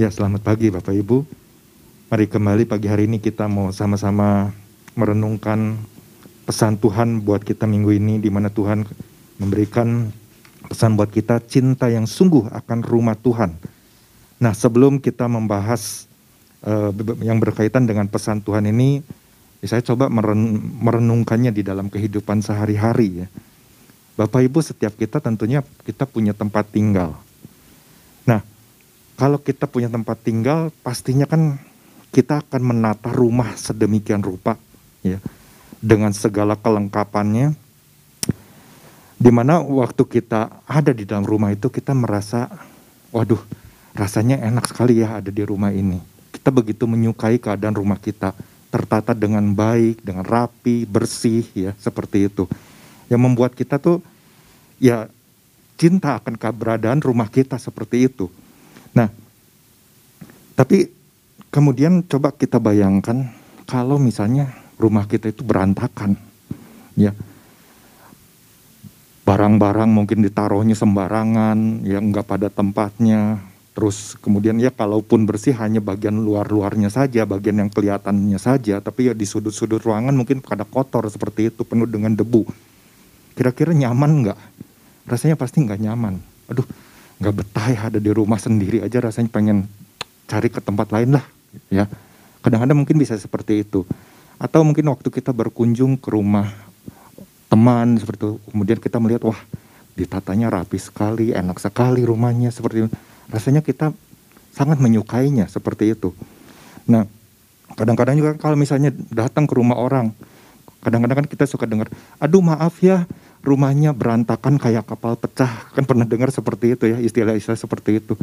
Ya, selamat pagi Bapak Ibu. Mari kembali pagi hari ini kita mau sama-sama merenungkan pesan Tuhan buat kita minggu ini di mana Tuhan memberikan pesan buat kita cinta yang sungguh akan rumah Tuhan. Nah, sebelum kita membahas uh, yang berkaitan dengan pesan Tuhan ini, ya saya coba meren merenungkannya di dalam kehidupan sehari-hari ya. Bapak Ibu setiap kita tentunya kita punya tempat tinggal. Kalau kita punya tempat tinggal, pastinya kan kita akan menata rumah sedemikian rupa, ya, dengan segala kelengkapannya. Di mana waktu kita ada di dalam rumah itu kita merasa, waduh, rasanya enak sekali ya ada di rumah ini. Kita begitu menyukai keadaan rumah kita, tertata dengan baik, dengan rapi, bersih, ya seperti itu. Yang membuat kita tuh, ya cinta akan keberadaan rumah kita seperti itu. Nah, tapi kemudian coba kita bayangkan kalau misalnya rumah kita itu berantakan, ya barang-barang mungkin ditaruhnya sembarangan, ya nggak pada tempatnya. Terus kemudian ya kalaupun bersih hanya bagian luar-luarnya saja, bagian yang kelihatannya saja, tapi ya di sudut-sudut ruangan mungkin pada kotor seperti itu, penuh dengan debu. Kira-kira nyaman nggak? Rasanya pasti nggak nyaman. Aduh, nggak betah ya ada di rumah sendiri aja rasanya pengen cari ke tempat lain lah ya. Kadang-kadang mungkin bisa seperti itu. Atau mungkin waktu kita berkunjung ke rumah teman seperti itu. Kemudian kita melihat wah ditatanya rapi sekali enak sekali rumahnya seperti itu. Rasanya kita sangat menyukainya seperti itu. Nah kadang-kadang juga kalau misalnya datang ke rumah orang kadang-kadang kan kita suka dengar aduh maaf ya rumahnya berantakan kayak kapal pecah. Kan pernah dengar seperti itu ya istilah-istilah seperti itu.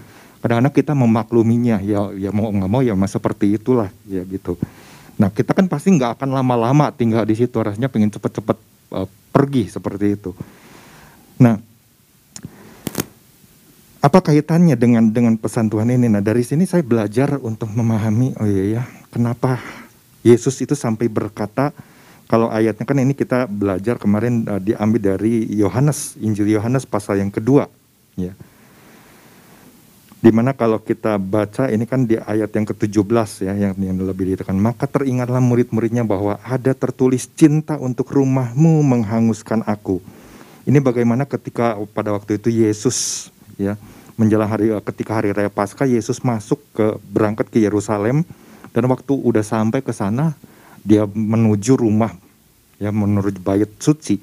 Kadang-kadang kita memakluminya ya ya mau nggak mau ya mas seperti itulah ya gitu. Nah kita kan pasti nggak akan lama-lama tinggal di situ rasanya pengen cepet-cepet uh, pergi seperti itu. Nah apa kaitannya dengan dengan pesan Tuhan ini? Nah dari sini saya belajar untuk memahami oh iya ya kenapa Yesus itu sampai berkata kalau ayatnya kan ini kita belajar kemarin uh, diambil dari Yohanes, Injil Yohanes pasal yang kedua, ya. Di mana kalau kita baca ini kan di ayat yang ke-17 ya yang, yang lebih ditekan maka teringatlah murid-muridnya bahwa ada tertulis cinta untuk rumahmu menghanguskan aku. Ini bagaimana ketika pada waktu itu Yesus ya menjelang hari ketika hari raya Paskah Yesus masuk ke berangkat ke Yerusalem dan waktu udah sampai ke sana dia menuju rumah ya menurut bait suci.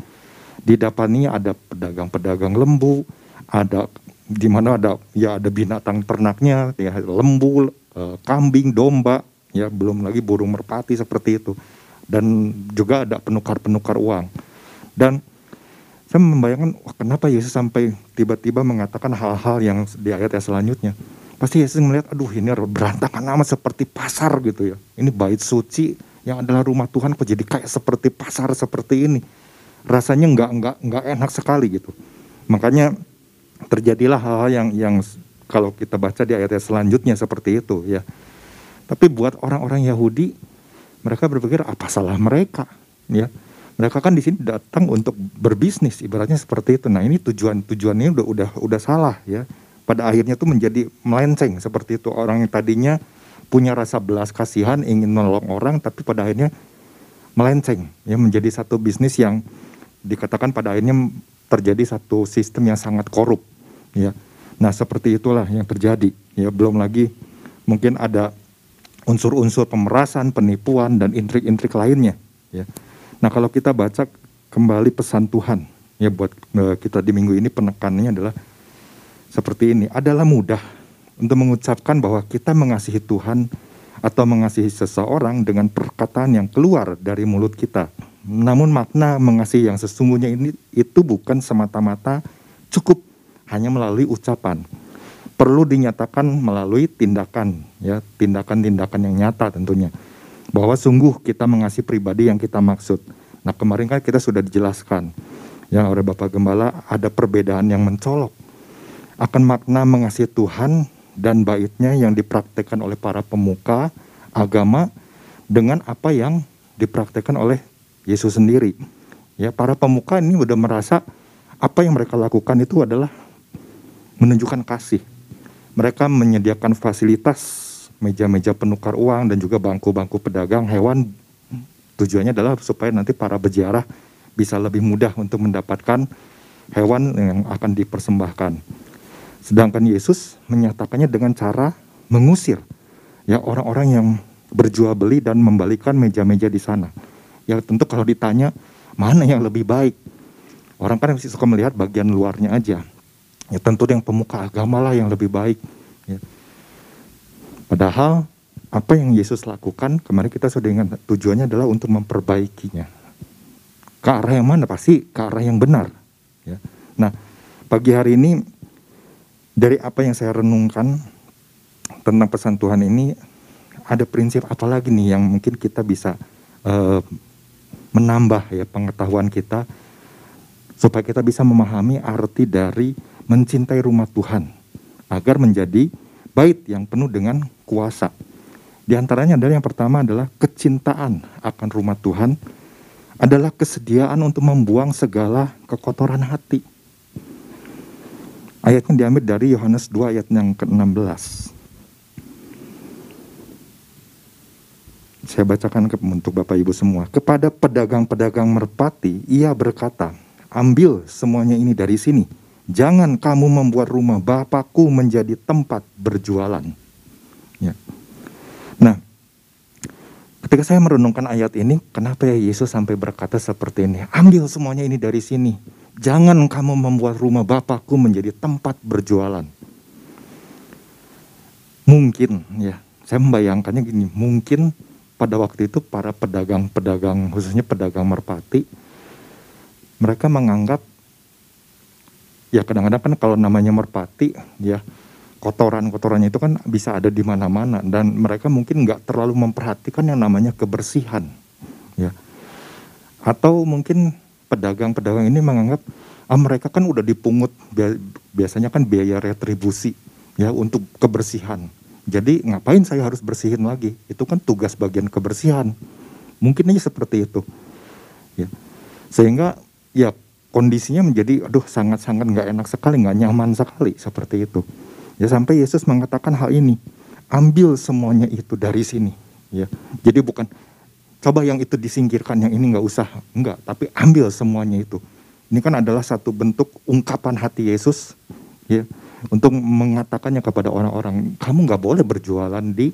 Di depannya ada pedagang-pedagang lembu ada di mana ada ya ada binatang ternaknya ya lembu e, kambing domba ya belum lagi burung merpati seperti itu. Dan juga ada penukar-penukar uang. Dan saya membayangkan wah, kenapa Yesus sampai tiba-tiba mengatakan hal-hal yang di ayat yang selanjutnya? Pasti Yesus melihat aduh ini berantakan amat seperti pasar gitu ya. Ini bait suci yang adalah rumah Tuhan kok jadi kayak seperti pasar seperti ini. Rasanya nggak nggak nggak enak sekali gitu. Makanya terjadilah hal-hal yang yang kalau kita baca di ayat selanjutnya seperti itu ya. Tapi buat orang-orang Yahudi mereka berpikir apa salah mereka? Ya. Mereka kan di sini datang untuk berbisnis ibaratnya seperti itu. Nah ini tujuan tujuannya udah udah udah salah ya. Pada akhirnya tuh menjadi melenceng seperti itu. Orang yang tadinya punya rasa belas kasihan ingin menolong orang tapi pada akhirnya melenceng. Ya menjadi satu bisnis yang dikatakan pada akhirnya terjadi satu sistem yang sangat korup. Ya nah seperti itulah yang terjadi. Ya belum lagi mungkin ada unsur-unsur pemerasan penipuan dan intrik-intrik lainnya. Ya nah kalau kita baca kembali pesan Tuhan ya buat eh, kita di minggu ini penekanannya adalah seperti ini. Adalah mudah untuk mengucapkan bahwa kita mengasihi Tuhan atau mengasihi seseorang dengan perkataan yang keluar dari mulut kita. Namun makna mengasihi yang sesungguhnya ini itu bukan semata-mata cukup hanya melalui ucapan. Perlu dinyatakan melalui tindakan, ya, tindakan-tindakan yang nyata tentunya. Bahwa sungguh kita mengasihi pribadi yang kita maksud. Nah, kemarin kan kita sudah dijelaskan ya oleh Bapak Gembala ada perbedaan yang mencolok akan makna mengasihi Tuhan dan baitnya yang dipraktekkan oleh para pemuka agama dengan apa yang dipraktekkan oleh Yesus sendiri. Ya, para pemuka ini sudah merasa apa yang mereka lakukan itu adalah menunjukkan kasih. Mereka menyediakan fasilitas meja-meja penukar uang dan juga bangku-bangku pedagang hewan. Tujuannya adalah supaya nanti para peziarah bisa lebih mudah untuk mendapatkan hewan yang akan dipersembahkan. Sedangkan Yesus menyatakannya dengan cara mengusir ya orang-orang yang berjual beli dan membalikan meja-meja di sana. Ya tentu kalau ditanya mana yang lebih baik, orang kan masih suka melihat bagian luarnya aja. Ya tentu yang pemuka agama lah yang lebih baik. Ya. Padahal apa yang Yesus lakukan kemarin kita sudah ingat tujuannya adalah untuk memperbaikinya. Ke arah yang mana? Pasti ke arah yang benar. Ya. Nah pagi hari ini dari apa yang saya renungkan tentang pesan Tuhan ini ada prinsip apa lagi nih yang mungkin kita bisa uh, menambah ya pengetahuan kita supaya kita bisa memahami arti dari mencintai rumah Tuhan agar menjadi bait yang penuh dengan kuasa. Di antaranya adalah yang pertama adalah kecintaan akan rumah Tuhan adalah kesediaan untuk membuang segala kekotoran hati. Ayatnya diambil dari Yohanes 2 ayat yang ke-16. Saya bacakan ke, untuk Bapak Ibu semua. Kepada pedagang-pedagang merpati, ia berkata, ambil semuanya ini dari sini Jangan kamu membuat rumah Bapakku menjadi tempat berjualan. Ya. Nah, ketika saya merenungkan ayat ini, kenapa ya Yesus sampai berkata seperti ini? Ambil semuanya ini dari sini. Jangan kamu membuat rumah Bapakku menjadi tempat berjualan. Mungkin ya, saya membayangkannya gini, mungkin pada waktu itu para pedagang-pedagang, khususnya pedagang merpati, mereka menganggap ya kadang-kadang kan kalau namanya merpati ya kotoran-kotorannya itu kan bisa ada di mana-mana dan mereka mungkin nggak terlalu memperhatikan yang namanya kebersihan ya atau mungkin pedagang-pedagang ini menganggap ah mereka kan udah dipungut biasanya kan biaya retribusi ya untuk kebersihan jadi ngapain saya harus bersihin lagi itu kan tugas bagian kebersihan mungkin aja seperti itu ya sehingga ya kondisinya menjadi aduh sangat-sangat nggak enak sekali, nggak nyaman sekali seperti itu. Ya sampai Yesus mengatakan hal ini, ambil semuanya itu dari sini. Ya, jadi bukan coba yang itu disingkirkan, yang ini nggak usah, nggak, tapi ambil semuanya itu. Ini kan adalah satu bentuk ungkapan hati Yesus, ya, untuk mengatakannya kepada orang-orang, kamu nggak boleh berjualan di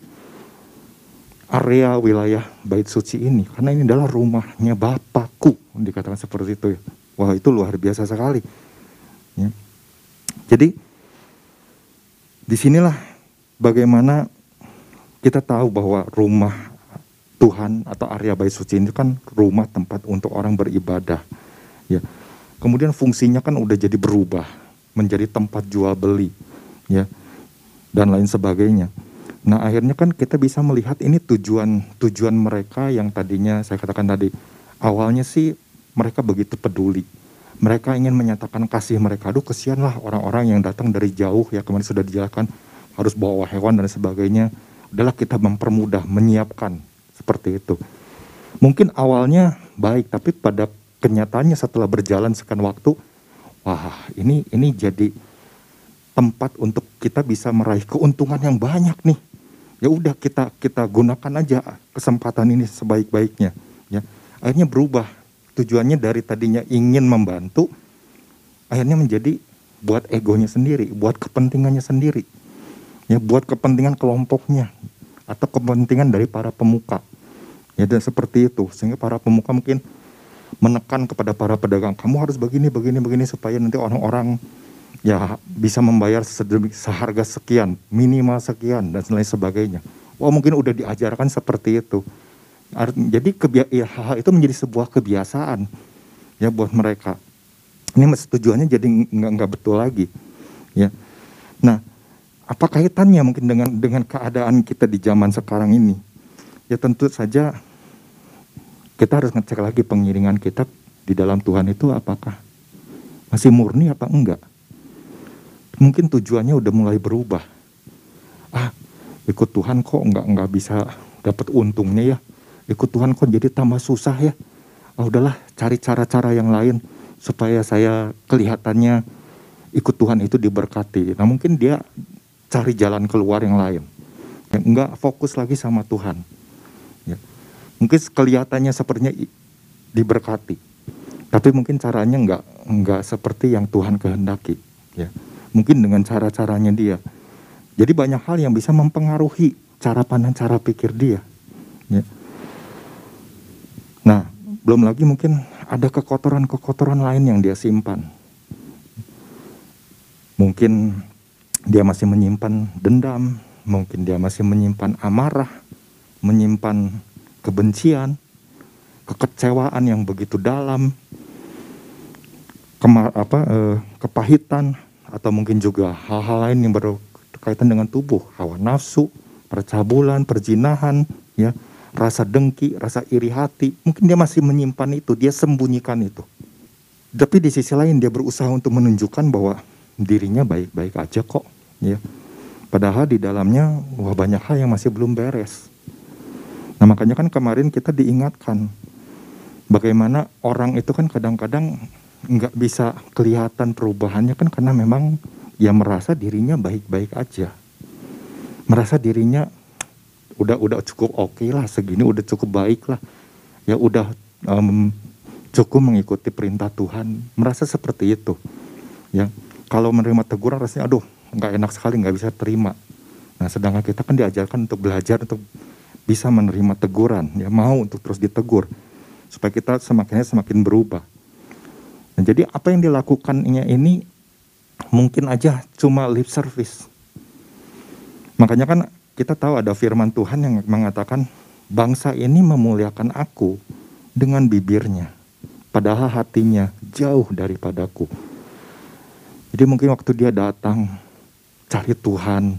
area wilayah bait suci ini, karena ini adalah rumahnya Bapakku, dikatakan seperti itu ya. Wah itu luar biasa sekali. Ya. Jadi di sinilah bagaimana kita tahu bahwa rumah Tuhan atau area bait suci ini kan rumah tempat untuk orang beribadah. Ya. Kemudian fungsinya kan udah jadi berubah menjadi tempat jual beli, ya, dan lain sebagainya. Nah akhirnya kan kita bisa melihat ini tujuan tujuan mereka yang tadinya saya katakan tadi awalnya sih mereka begitu peduli. Mereka ingin menyatakan kasih mereka. Aduh kesianlah orang-orang yang datang dari jauh ya kemarin sudah dijelaskan harus bawa hewan dan sebagainya. Udahlah kita mempermudah, menyiapkan seperti itu. Mungkin awalnya baik, tapi pada kenyataannya setelah berjalan sekian waktu, wah ini ini jadi tempat untuk kita bisa meraih keuntungan yang banyak nih. Ya udah kita kita gunakan aja kesempatan ini sebaik-baiknya. Ya akhirnya berubah tujuannya dari tadinya ingin membantu akhirnya menjadi buat egonya sendiri, buat kepentingannya sendiri. Ya, buat kepentingan kelompoknya atau kepentingan dari para pemuka. Ya, dan seperti itu sehingga para pemuka mungkin menekan kepada para pedagang, kamu harus begini begini begini supaya nanti orang-orang ya bisa membayar seharga sekian, minimal sekian dan lain sebagainya. Wah, mungkin udah diajarkan seperti itu. Jadi ya, hal itu menjadi sebuah kebiasaan ya buat mereka. Ini tujuannya jadi nggak nggak betul lagi, ya. Nah, apa kaitannya mungkin dengan dengan keadaan kita di zaman sekarang ini? Ya tentu saja kita harus ngecek lagi pengiringan kita di dalam Tuhan itu apakah masih murni apa enggak? Mungkin tujuannya udah mulai berubah. Ah, ikut Tuhan kok nggak nggak bisa dapat untungnya ya ikut Tuhan kok jadi tambah susah ya. Oh, udahlah cari cara-cara yang lain supaya saya kelihatannya ikut Tuhan itu diberkati. Nah mungkin dia cari jalan keluar yang lain. Enggak fokus lagi sama Tuhan. Mungkin kelihatannya sepertinya diberkati, tapi mungkin caranya enggak enggak seperti yang Tuhan kehendaki. Ya. Mungkin dengan cara-caranya dia. Jadi banyak hal yang bisa mempengaruhi cara pandang, cara pikir dia. Ya. Nah, belum lagi mungkin ada kekotoran-kekotoran lain yang dia simpan. Mungkin dia masih menyimpan dendam, mungkin dia masih menyimpan amarah, menyimpan kebencian, kekecewaan yang begitu dalam, kemar apa eh, kepahitan atau mungkin juga hal-hal lain yang berkaitan dengan tubuh, hawa nafsu, percabulan, perjinahan, ya, rasa dengki, rasa iri hati, mungkin dia masih menyimpan itu, dia sembunyikan itu. Tapi di sisi lain dia berusaha untuk menunjukkan bahwa dirinya baik-baik aja kok, ya. Padahal di dalamnya wah banyak hal yang masih belum beres. Nah makanya kan kemarin kita diingatkan bagaimana orang itu kan kadang-kadang nggak bisa kelihatan perubahannya kan karena memang ya merasa dirinya baik-baik aja, merasa dirinya udah udah cukup oke okay lah segini udah cukup baik lah, ya udah um, cukup mengikuti perintah Tuhan, merasa seperti itu, ya kalau menerima teguran rasanya aduh nggak enak sekali nggak bisa terima. Nah sedangkan kita kan diajarkan untuk belajar untuk bisa menerima teguran ya mau untuk terus ditegur supaya kita semakinnya semakin berubah. Nah, jadi apa yang dilakukannya ini mungkin aja cuma lip service. Makanya kan kita tahu ada firman Tuhan yang mengatakan bangsa ini memuliakan aku dengan bibirnya padahal hatinya jauh daripadaku. Jadi mungkin waktu dia datang cari Tuhan,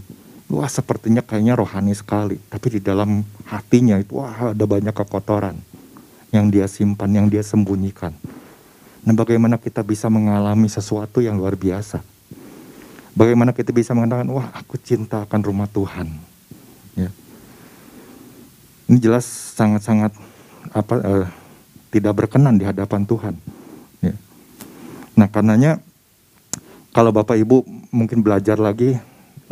wah sepertinya kayaknya rohani sekali. Tapi di dalam hatinya itu wah ada banyak kekotoran yang dia simpan, yang dia sembunyikan. Nah bagaimana kita bisa mengalami sesuatu yang luar biasa? Bagaimana kita bisa mengatakan, wah aku cinta akan rumah Tuhan. Ya. Ini jelas sangat-sangat apa eh, tidak berkenan di hadapan Tuhan. Ya. Nah karenanya kalau Bapak Ibu mungkin belajar lagi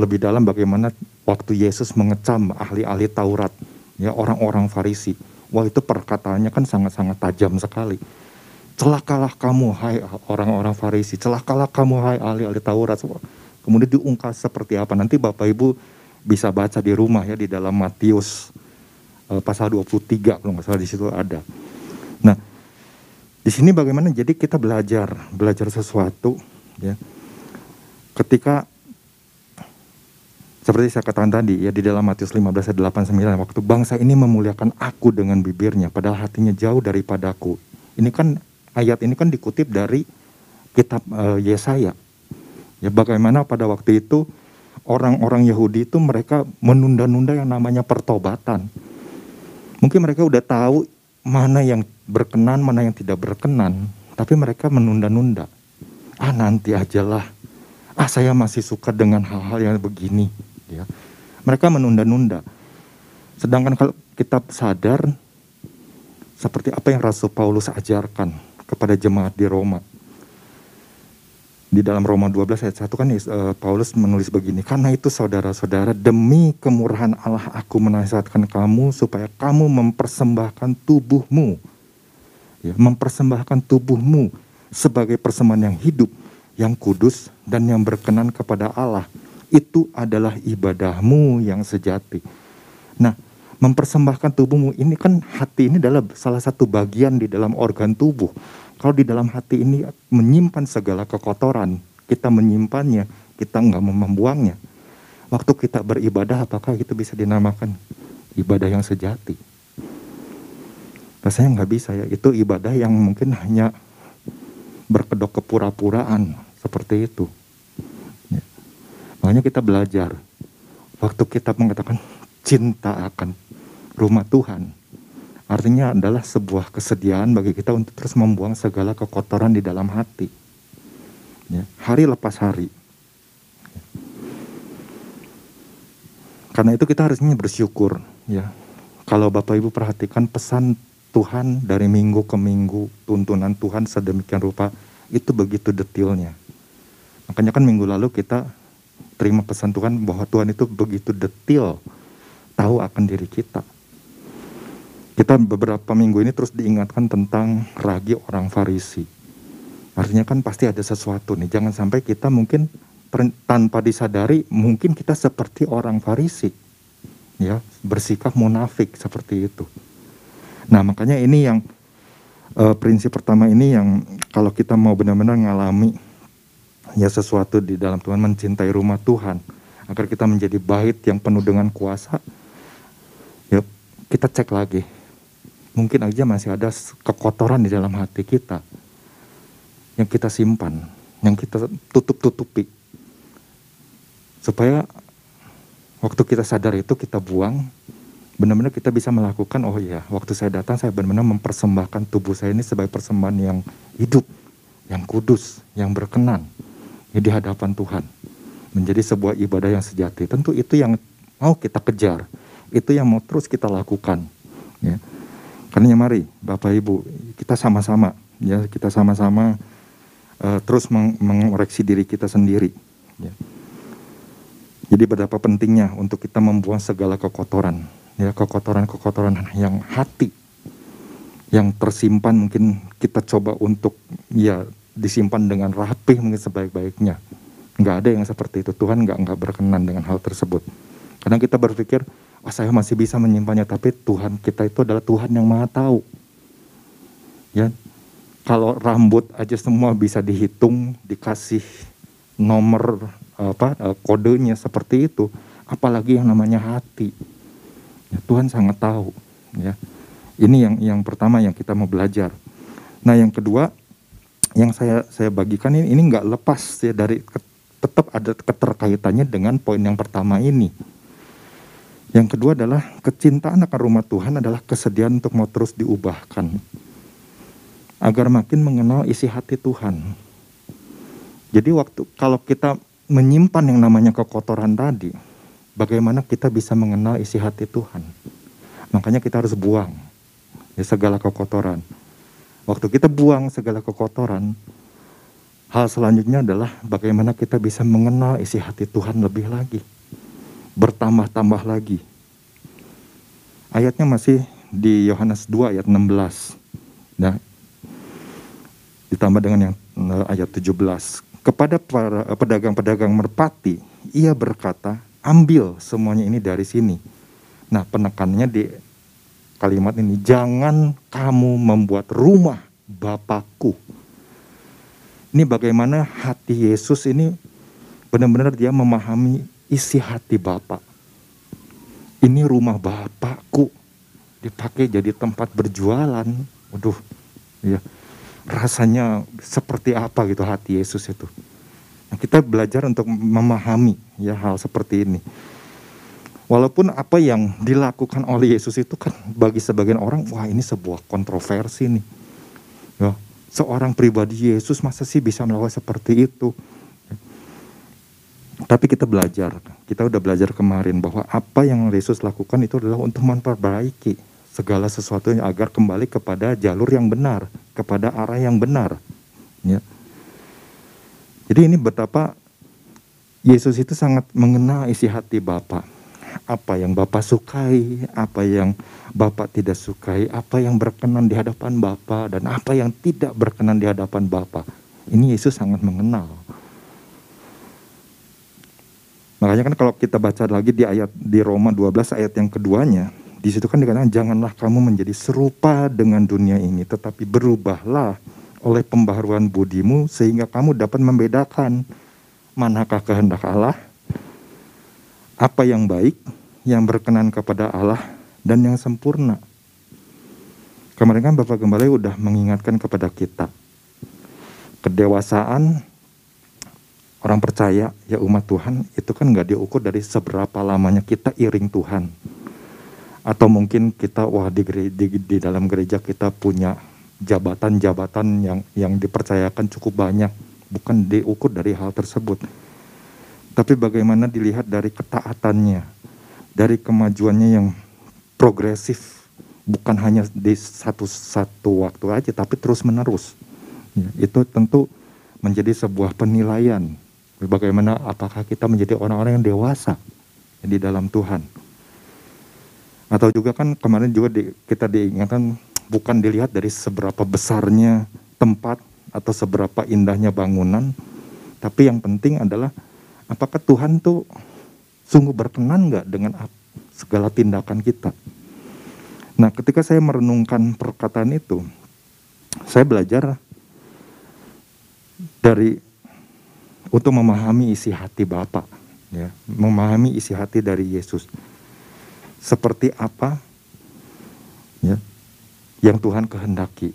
lebih dalam bagaimana waktu Yesus mengecam ahli-ahli Taurat, ya orang-orang Farisi. Wah itu perkataannya kan sangat-sangat tajam sekali. Celakalah kamu hai orang-orang Farisi, celakalah kamu hai ahli-ahli Taurat. Kemudian diungkap seperti apa. Nanti Bapak Ibu bisa baca di rumah ya di dalam Matius eh, pasal 23 kalau nggak salah di situ ada. Nah, di sini bagaimana jadi kita belajar, belajar sesuatu ya ketika seperti saya katakan tadi ya di dalam Matius 15 ayat 8 9 waktu bangsa ini memuliakan aku dengan bibirnya padahal hatinya jauh daripadaku. Ini kan ayat ini kan dikutip dari kitab uh, Yesaya. Ya bagaimana pada waktu itu orang-orang Yahudi itu mereka menunda-nunda yang namanya pertobatan. Mungkin mereka udah tahu mana yang berkenan, mana yang tidak berkenan, tapi mereka menunda-nunda. Ah nanti ajalah ah saya masih suka dengan hal-hal yang begini ya. Mereka menunda-nunda. Sedangkan kalau kita sadar seperti apa yang Rasul Paulus ajarkan kepada jemaat di Roma. Di dalam Roma 12 ayat 1 kan uh, Paulus menulis begini karena itu saudara-saudara demi kemurahan Allah aku menasihatkan kamu supaya kamu mempersembahkan tubuhmu. Ya mempersembahkan tubuhmu sebagai persembahan yang hidup yang kudus dan yang berkenan kepada Allah. Itu adalah ibadahmu yang sejati. Nah, mempersembahkan tubuhmu ini kan hati ini adalah salah satu bagian di dalam organ tubuh. Kalau di dalam hati ini menyimpan segala kekotoran, kita menyimpannya, kita nggak membuangnya. Waktu kita beribadah, apakah itu bisa dinamakan ibadah yang sejati? Rasanya nggak bisa ya. Itu ibadah yang mungkin hanya berkedok kepura-puraan seperti itu. Ya. Makanya kita belajar. Waktu kita mengatakan cinta akan rumah Tuhan, artinya adalah sebuah kesediaan bagi kita untuk terus membuang segala kekotoran di dalam hati. Ya. Hari lepas hari. Karena itu kita harusnya bersyukur. Ya. Kalau Bapak Ibu perhatikan pesan Tuhan dari minggu ke minggu, tuntunan Tuhan sedemikian rupa, itu begitu detailnya. Makanya kan minggu lalu kita terima pesan Tuhan bahwa Tuhan itu begitu detail tahu akan diri kita. Kita beberapa minggu ini terus diingatkan tentang ragi orang Farisi. Artinya kan pasti ada sesuatu nih. Jangan sampai kita mungkin tanpa disadari mungkin kita seperti orang Farisi. Ya, bersikap munafik seperti itu. Nah, makanya ini yang uh, prinsip pertama ini yang kalau kita mau benar-benar ngalami ya sesuatu di dalam Tuhan mencintai rumah Tuhan. Agar kita menjadi bait yang penuh dengan kuasa. Ya, kita cek lagi. Mungkin aja masih ada kekotoran di dalam hati kita. Yang kita simpan, yang kita tutup-tutupi. Supaya waktu kita sadar itu kita buang, benar-benar kita bisa melakukan, oh iya, waktu saya datang saya benar-benar mempersembahkan tubuh saya ini sebagai persembahan yang hidup, yang kudus, yang berkenan di hadapan Tuhan. Menjadi sebuah ibadah yang sejati. Tentu itu yang mau kita kejar, itu yang mau terus kita lakukan. Ya. Karena mari Bapak Ibu kita sama-sama ya kita sama-sama uh, terus meng mengoreksi diri kita sendiri. Ya. Jadi betapa pentingnya untuk kita membuang segala kekotoran, ya kekotoran-kekotoran yang hati yang tersimpan mungkin kita coba untuk ya disimpan dengan rapi mungkin sebaik-baiknya. Nggak ada yang seperti itu. Tuhan nggak nggak berkenan dengan hal tersebut. Kadang kita berpikir, oh saya masih bisa menyimpannya tapi Tuhan kita itu adalah Tuhan yang maha tahu ya kalau rambut aja semua bisa dihitung dikasih nomor apa eh, kodenya seperti itu apalagi yang namanya hati ya, Tuhan sangat tahu ya ini yang yang pertama yang kita mau belajar nah yang kedua yang saya saya bagikan ini ini nggak lepas ya dari tetap ada keterkaitannya dengan poin yang pertama ini yang kedua adalah kecintaan akan rumah Tuhan adalah kesediaan untuk mau terus diubahkan. Agar makin mengenal isi hati Tuhan. Jadi waktu kalau kita menyimpan yang namanya kekotoran tadi, bagaimana kita bisa mengenal isi hati Tuhan? Makanya kita harus buang ya segala kekotoran. Waktu kita buang segala kekotoran, hal selanjutnya adalah bagaimana kita bisa mengenal isi hati Tuhan lebih lagi bertambah-tambah lagi. Ayatnya masih di Yohanes 2 ayat 16. Nah, ditambah dengan yang eh, ayat 17. Kepada para eh, pedagang-pedagang merpati, ia berkata, ambil semuanya ini dari sini. Nah, penekannya di kalimat ini, jangan kamu membuat rumah Bapakku. Ini bagaimana hati Yesus ini benar-benar dia memahami isi hati Bapak. Ini rumah Bapakku dipakai jadi tempat berjualan. Waduh, ya rasanya seperti apa gitu hati Yesus itu. Nah, kita belajar untuk memahami ya hal seperti ini. Walaupun apa yang dilakukan oleh Yesus itu kan bagi sebagian orang, wah ini sebuah kontroversi nih. Ya, seorang pribadi Yesus masa sih bisa melakukan seperti itu? Tapi kita belajar, kita udah belajar kemarin bahwa apa yang Yesus lakukan itu adalah untuk memperbaiki segala sesuatunya agar kembali kepada jalur yang benar, kepada arah yang benar. Ya. Jadi ini betapa Yesus itu sangat mengenal isi hati Bapa. Apa yang Bapak sukai, apa yang Bapak tidak sukai, apa yang berkenan di hadapan Bapa dan apa yang tidak berkenan di hadapan Bapa. Ini Yesus sangat mengenal. Makanya kan kalau kita baca lagi di ayat di Roma 12 ayat yang keduanya, di situ kan dikatakan janganlah kamu menjadi serupa dengan dunia ini, tetapi berubahlah oleh pembaharuan budimu sehingga kamu dapat membedakan manakah kehendak Allah, apa yang baik, yang berkenan kepada Allah dan yang sempurna. Kemarin kan Bapak Gembala udah mengingatkan kepada kita. Kedewasaan orang percaya ya umat Tuhan itu kan nggak diukur dari seberapa lamanya kita iring Tuhan. Atau mungkin kita wah di, di, di dalam gereja kita punya jabatan-jabatan yang yang dipercayakan cukup banyak. Bukan diukur dari hal tersebut tapi bagaimana dilihat dari ketaatannya dari kemajuannya yang progresif. Bukan hanya di satu satu waktu aja tapi terus menerus ya, itu tentu menjadi sebuah penilaian. Bagaimana apakah kita menjadi orang-orang yang dewasa di dalam Tuhan? Atau juga kan kemarin juga di, kita diingatkan bukan dilihat dari seberapa besarnya tempat atau seberapa indahnya bangunan, tapi yang penting adalah apakah Tuhan tuh sungguh berkenan nggak dengan segala tindakan kita. Nah, ketika saya merenungkan perkataan itu, saya belajar dari untuk memahami isi hati Bapak, ya, memahami isi hati dari Yesus. Seperti apa ya, yang Tuhan kehendaki.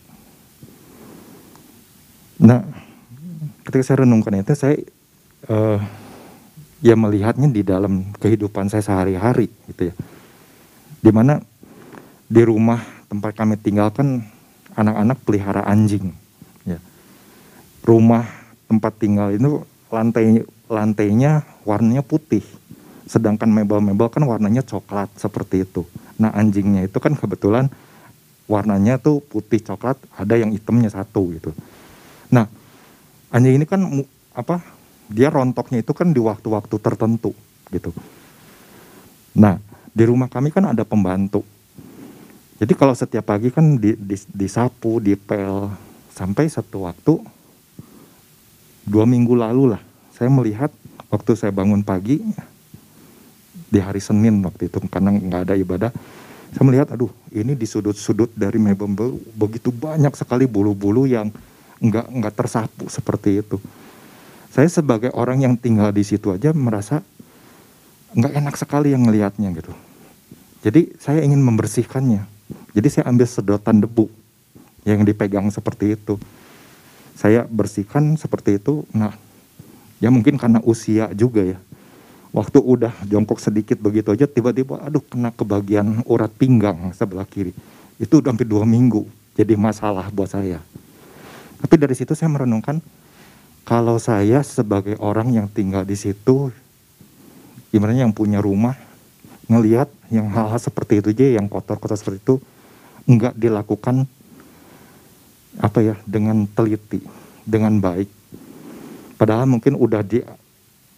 Nah, ketika saya renungkan itu, saya uh, ya melihatnya di dalam kehidupan saya sehari-hari, gitu ya. Di mana di rumah tempat kami tinggalkan anak-anak pelihara anjing, ya. Rumah tempat tinggal itu lantai lantainya warnanya putih, sedangkan mebel-mebel kan warnanya coklat seperti itu. Nah anjingnya itu kan kebetulan warnanya tuh putih coklat, ada yang hitamnya satu gitu. Nah, anjing ini kan apa? Dia rontoknya itu kan di waktu-waktu tertentu gitu. Nah, di rumah kami kan ada pembantu. Jadi kalau setiap pagi kan di, di, disapu, dipel sampai satu waktu dua minggu lalu lah saya melihat waktu saya bangun pagi di hari Senin waktu itu karena nggak ada ibadah saya melihat aduh ini di sudut-sudut dari mebel begitu banyak sekali bulu-bulu yang nggak nggak tersapu seperti itu saya sebagai orang yang tinggal di situ aja merasa nggak enak sekali yang ngelihatnya gitu. Jadi saya ingin membersihkannya. Jadi saya ambil sedotan debu yang dipegang seperti itu. Saya bersihkan seperti itu. Nah ya mungkin karena usia juga ya. Waktu udah jongkok sedikit begitu aja tiba-tiba aduh kena ke bagian urat pinggang sebelah kiri. Itu udah hampir dua minggu jadi masalah buat saya. Tapi dari situ saya merenungkan kalau saya sebagai orang yang tinggal di situ gimana yang punya rumah ngelihat yang hal-hal seperti itu aja yang kotor-kotor seperti itu enggak dilakukan apa ya dengan teliti dengan baik. Padahal mungkin udah di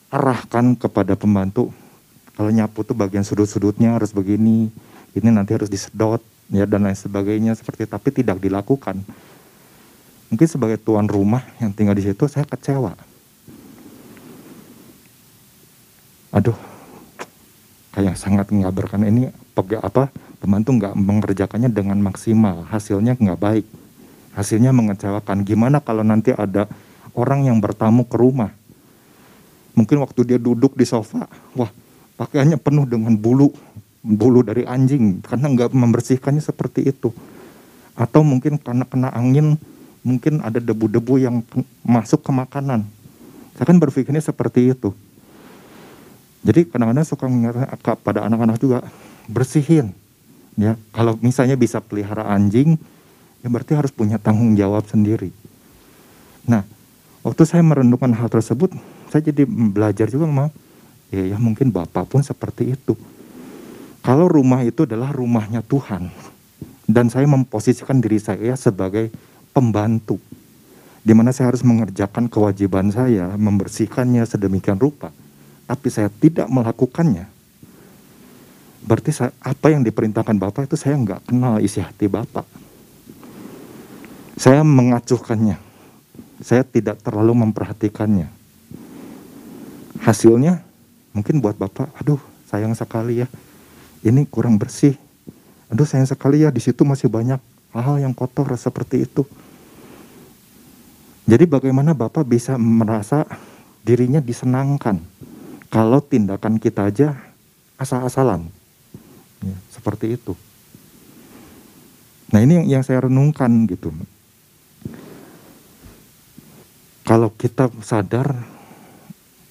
arahkan kepada pembantu kalau nyapu tuh bagian sudut-sudutnya harus begini ini nanti harus disedot ya dan lain sebagainya seperti tapi tidak dilakukan mungkin sebagai tuan rumah yang tinggal di situ saya kecewa. Aduh kayak sangat mengabarkan ini apa pembantu nggak mengerjakannya dengan maksimal. Hasilnya nggak baik. Hasilnya mengecewakan. Gimana kalau nanti ada orang yang bertamu ke rumah? Mungkin waktu dia duduk di sofa, wah pakaiannya penuh dengan bulu, bulu dari anjing karena nggak membersihkannya seperti itu. Atau mungkin karena kena angin, mungkin ada debu-debu yang masuk ke makanan. Saya kan berpikirnya seperti itu. Jadi kadang-kadang suka mengingatkan pada anak-anak juga bersihin. Ya, kalau misalnya bisa pelihara anjing, ya berarti harus punya tanggung jawab sendiri. Nah, waktu saya merenungkan hal tersebut, saya jadi belajar juga mau ya, ya mungkin bapak pun seperti itu kalau rumah itu adalah rumahnya Tuhan dan saya memposisikan diri saya sebagai pembantu di mana saya harus mengerjakan kewajiban saya membersihkannya sedemikian rupa. Tapi saya tidak melakukannya. Berarti saya, apa yang diperintahkan Bapak itu saya nggak kenal isi hati Bapak. Saya mengacuhkannya. Saya tidak terlalu memperhatikannya. Hasilnya mungkin buat bapak aduh sayang sekali ya. Ini kurang bersih. Aduh sayang sekali ya di situ masih banyak hal-hal yang kotor seperti itu jadi bagaimana bapak bisa merasa dirinya disenangkan kalau tindakan kita aja asal-asalan ya, seperti itu nah ini yang, yang saya renungkan gitu kalau kita sadar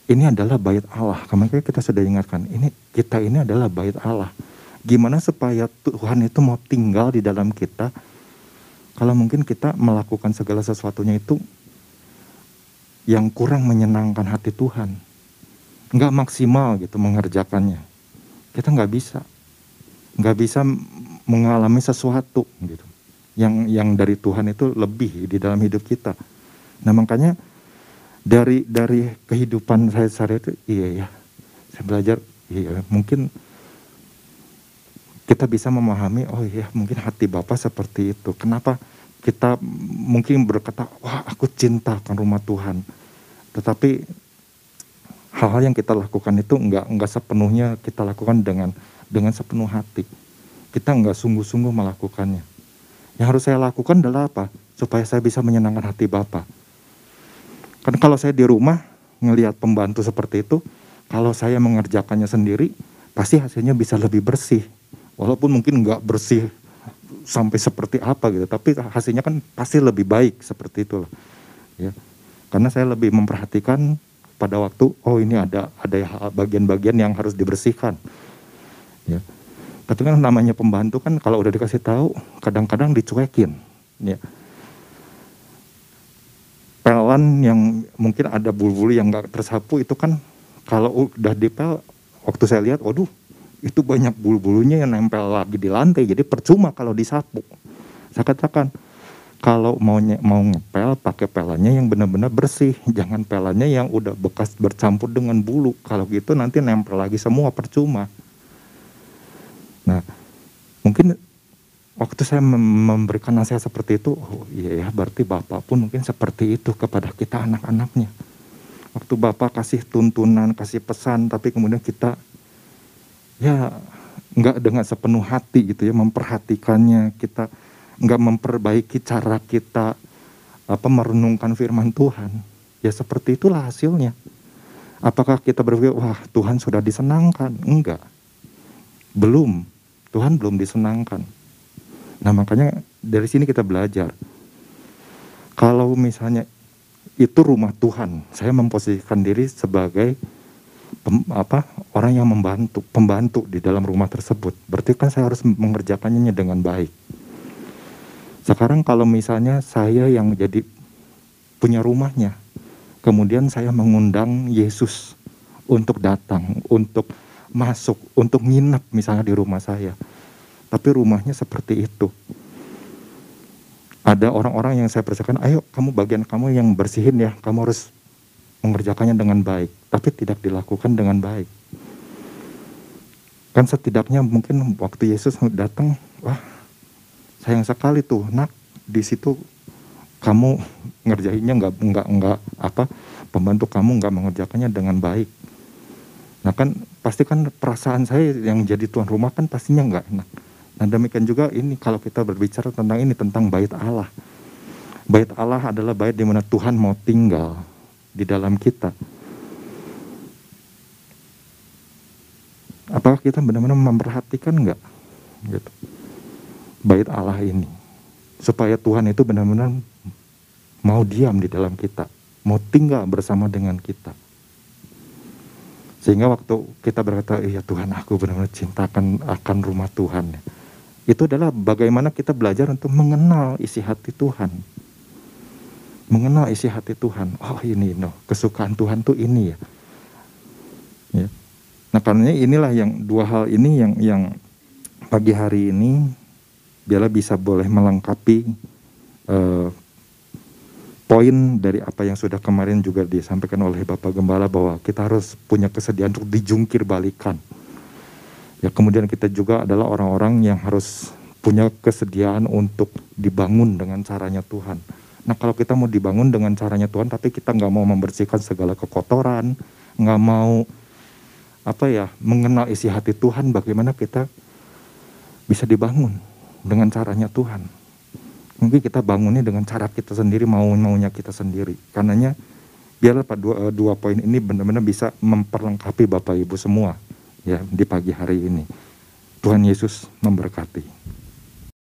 ini adalah bait Allah. Kemarin kita sudah ingatkan, ini kita ini adalah bait Allah. Gimana supaya Tuhan itu mau tinggal di dalam kita? Kalau mungkin kita melakukan segala sesuatunya itu yang kurang menyenangkan hati Tuhan, nggak maksimal gitu mengerjakannya. Kita nggak bisa, nggak bisa mengalami sesuatu gitu, yang yang dari Tuhan itu lebih di dalam hidup kita. Nah makanya dari dari kehidupan saya sehari itu iya ya saya belajar iya mungkin kita bisa memahami oh iya mungkin hati bapak seperti itu. Kenapa kita mungkin berkata wah aku cinta akan rumah Tuhan. Tetapi hal-hal yang kita lakukan itu enggak enggak sepenuhnya kita lakukan dengan dengan sepenuh hati. Kita enggak sungguh-sungguh melakukannya. Yang harus saya lakukan adalah apa? Supaya saya bisa menyenangkan hati bapak. Kan kalau saya di rumah ngelihat pembantu seperti itu kalau saya mengerjakannya sendiri pasti hasilnya bisa lebih bersih. Walaupun mungkin nggak bersih sampai seperti apa gitu. Tapi hasilnya kan pasti lebih baik seperti itu loh ya. Karena saya lebih memperhatikan pada waktu oh ini ada ada bagian-bagian yang harus dibersihkan ya. Tapi kan namanya pembantu kan kalau udah dikasih tahu kadang-kadang dicuekin ya. Pelan yang mungkin ada bulu-bulu yang nggak tersapu itu kan kalau udah dipel waktu saya lihat waduh itu banyak bulu-bulunya yang nempel lagi di lantai jadi percuma kalau disapu saya katakan kalau mau mau ngepel pakai pelannya yang benar-benar bersih. Jangan pelannya yang udah bekas bercampur dengan bulu. Kalau gitu nanti nempel lagi semua percuma. Nah mungkin waktu saya memberikan nasihat seperti itu oh iya ya berarti bapak pun mungkin seperti itu kepada kita anak-anaknya. Waktu bapak kasih tuntunan kasih pesan tapi kemudian kita ya nggak dengan sepenuh hati gitu ya memperhatikannya kita nggak memperbaiki cara kita apa merenungkan firman Tuhan. Ya seperti itulah hasilnya. Apakah kita berpikir wah Tuhan sudah disenangkan? Enggak. Belum. Tuhan belum disenangkan. Nah makanya dari sini kita belajar. Kalau misalnya itu rumah Tuhan saya memposisikan diri sebagai pem, apa orang yang membantu pembantu di dalam rumah tersebut. Berarti kan saya harus mengerjakannya dengan baik. Sekarang kalau misalnya saya yang jadi punya rumahnya kemudian saya mengundang Yesus untuk datang untuk masuk untuk nginep misalnya di rumah saya. Tapi rumahnya seperti itu. Ada orang-orang yang saya persiapkan, ayo kamu bagian kamu yang bersihin ya, kamu harus mengerjakannya dengan baik, tapi tidak dilakukan dengan baik. Kan setidaknya mungkin waktu Yesus datang, wah sayang sekali tuh, nak di situ kamu ngerjainnya nggak nggak nggak apa pembantu kamu nggak mengerjakannya dengan baik. Nah kan pasti kan perasaan saya yang jadi tuan rumah kan pastinya nggak enak. Nah demikian juga ini kalau kita berbicara tentang ini tentang bait Allah. Bait Allah adalah bait di mana Tuhan mau tinggal di dalam kita. Apakah kita benar-benar memperhatikan nggak gitu bait Allah ini supaya Tuhan itu benar-benar mau diam di dalam kita, mau tinggal bersama dengan kita. Sehingga waktu kita berkata, iya Tuhan aku benar-benar cintakan akan rumah Tuhan. Itu adalah bagaimana kita belajar untuk mengenal isi hati Tuhan mengenal isi hati Tuhan. Oh ini no, kesukaan Tuhan tuh ini ya. ya. Nah karena inilah yang dua hal ini yang yang pagi hari ini biarlah bisa boleh melengkapi uh, poin dari apa yang sudah kemarin juga disampaikan oleh Bapak Gembala bahwa kita harus punya kesediaan untuk dijungkir balikan. Ya kemudian kita juga adalah orang-orang yang harus punya kesediaan untuk dibangun dengan caranya Tuhan Nah kalau kita mau dibangun dengan caranya Tuhan, tapi kita nggak mau membersihkan segala kekotoran, nggak mau apa ya mengenal isi hati Tuhan, bagaimana kita bisa dibangun dengan caranya Tuhan. Mungkin kita bangunnya dengan cara kita sendiri, mau maunya kita sendiri. Karenanya biarlah Pak dua, eh, dua poin ini benar-benar bisa memperlengkapi Bapak Ibu semua ya di pagi hari ini. Tuhan Yesus memberkati.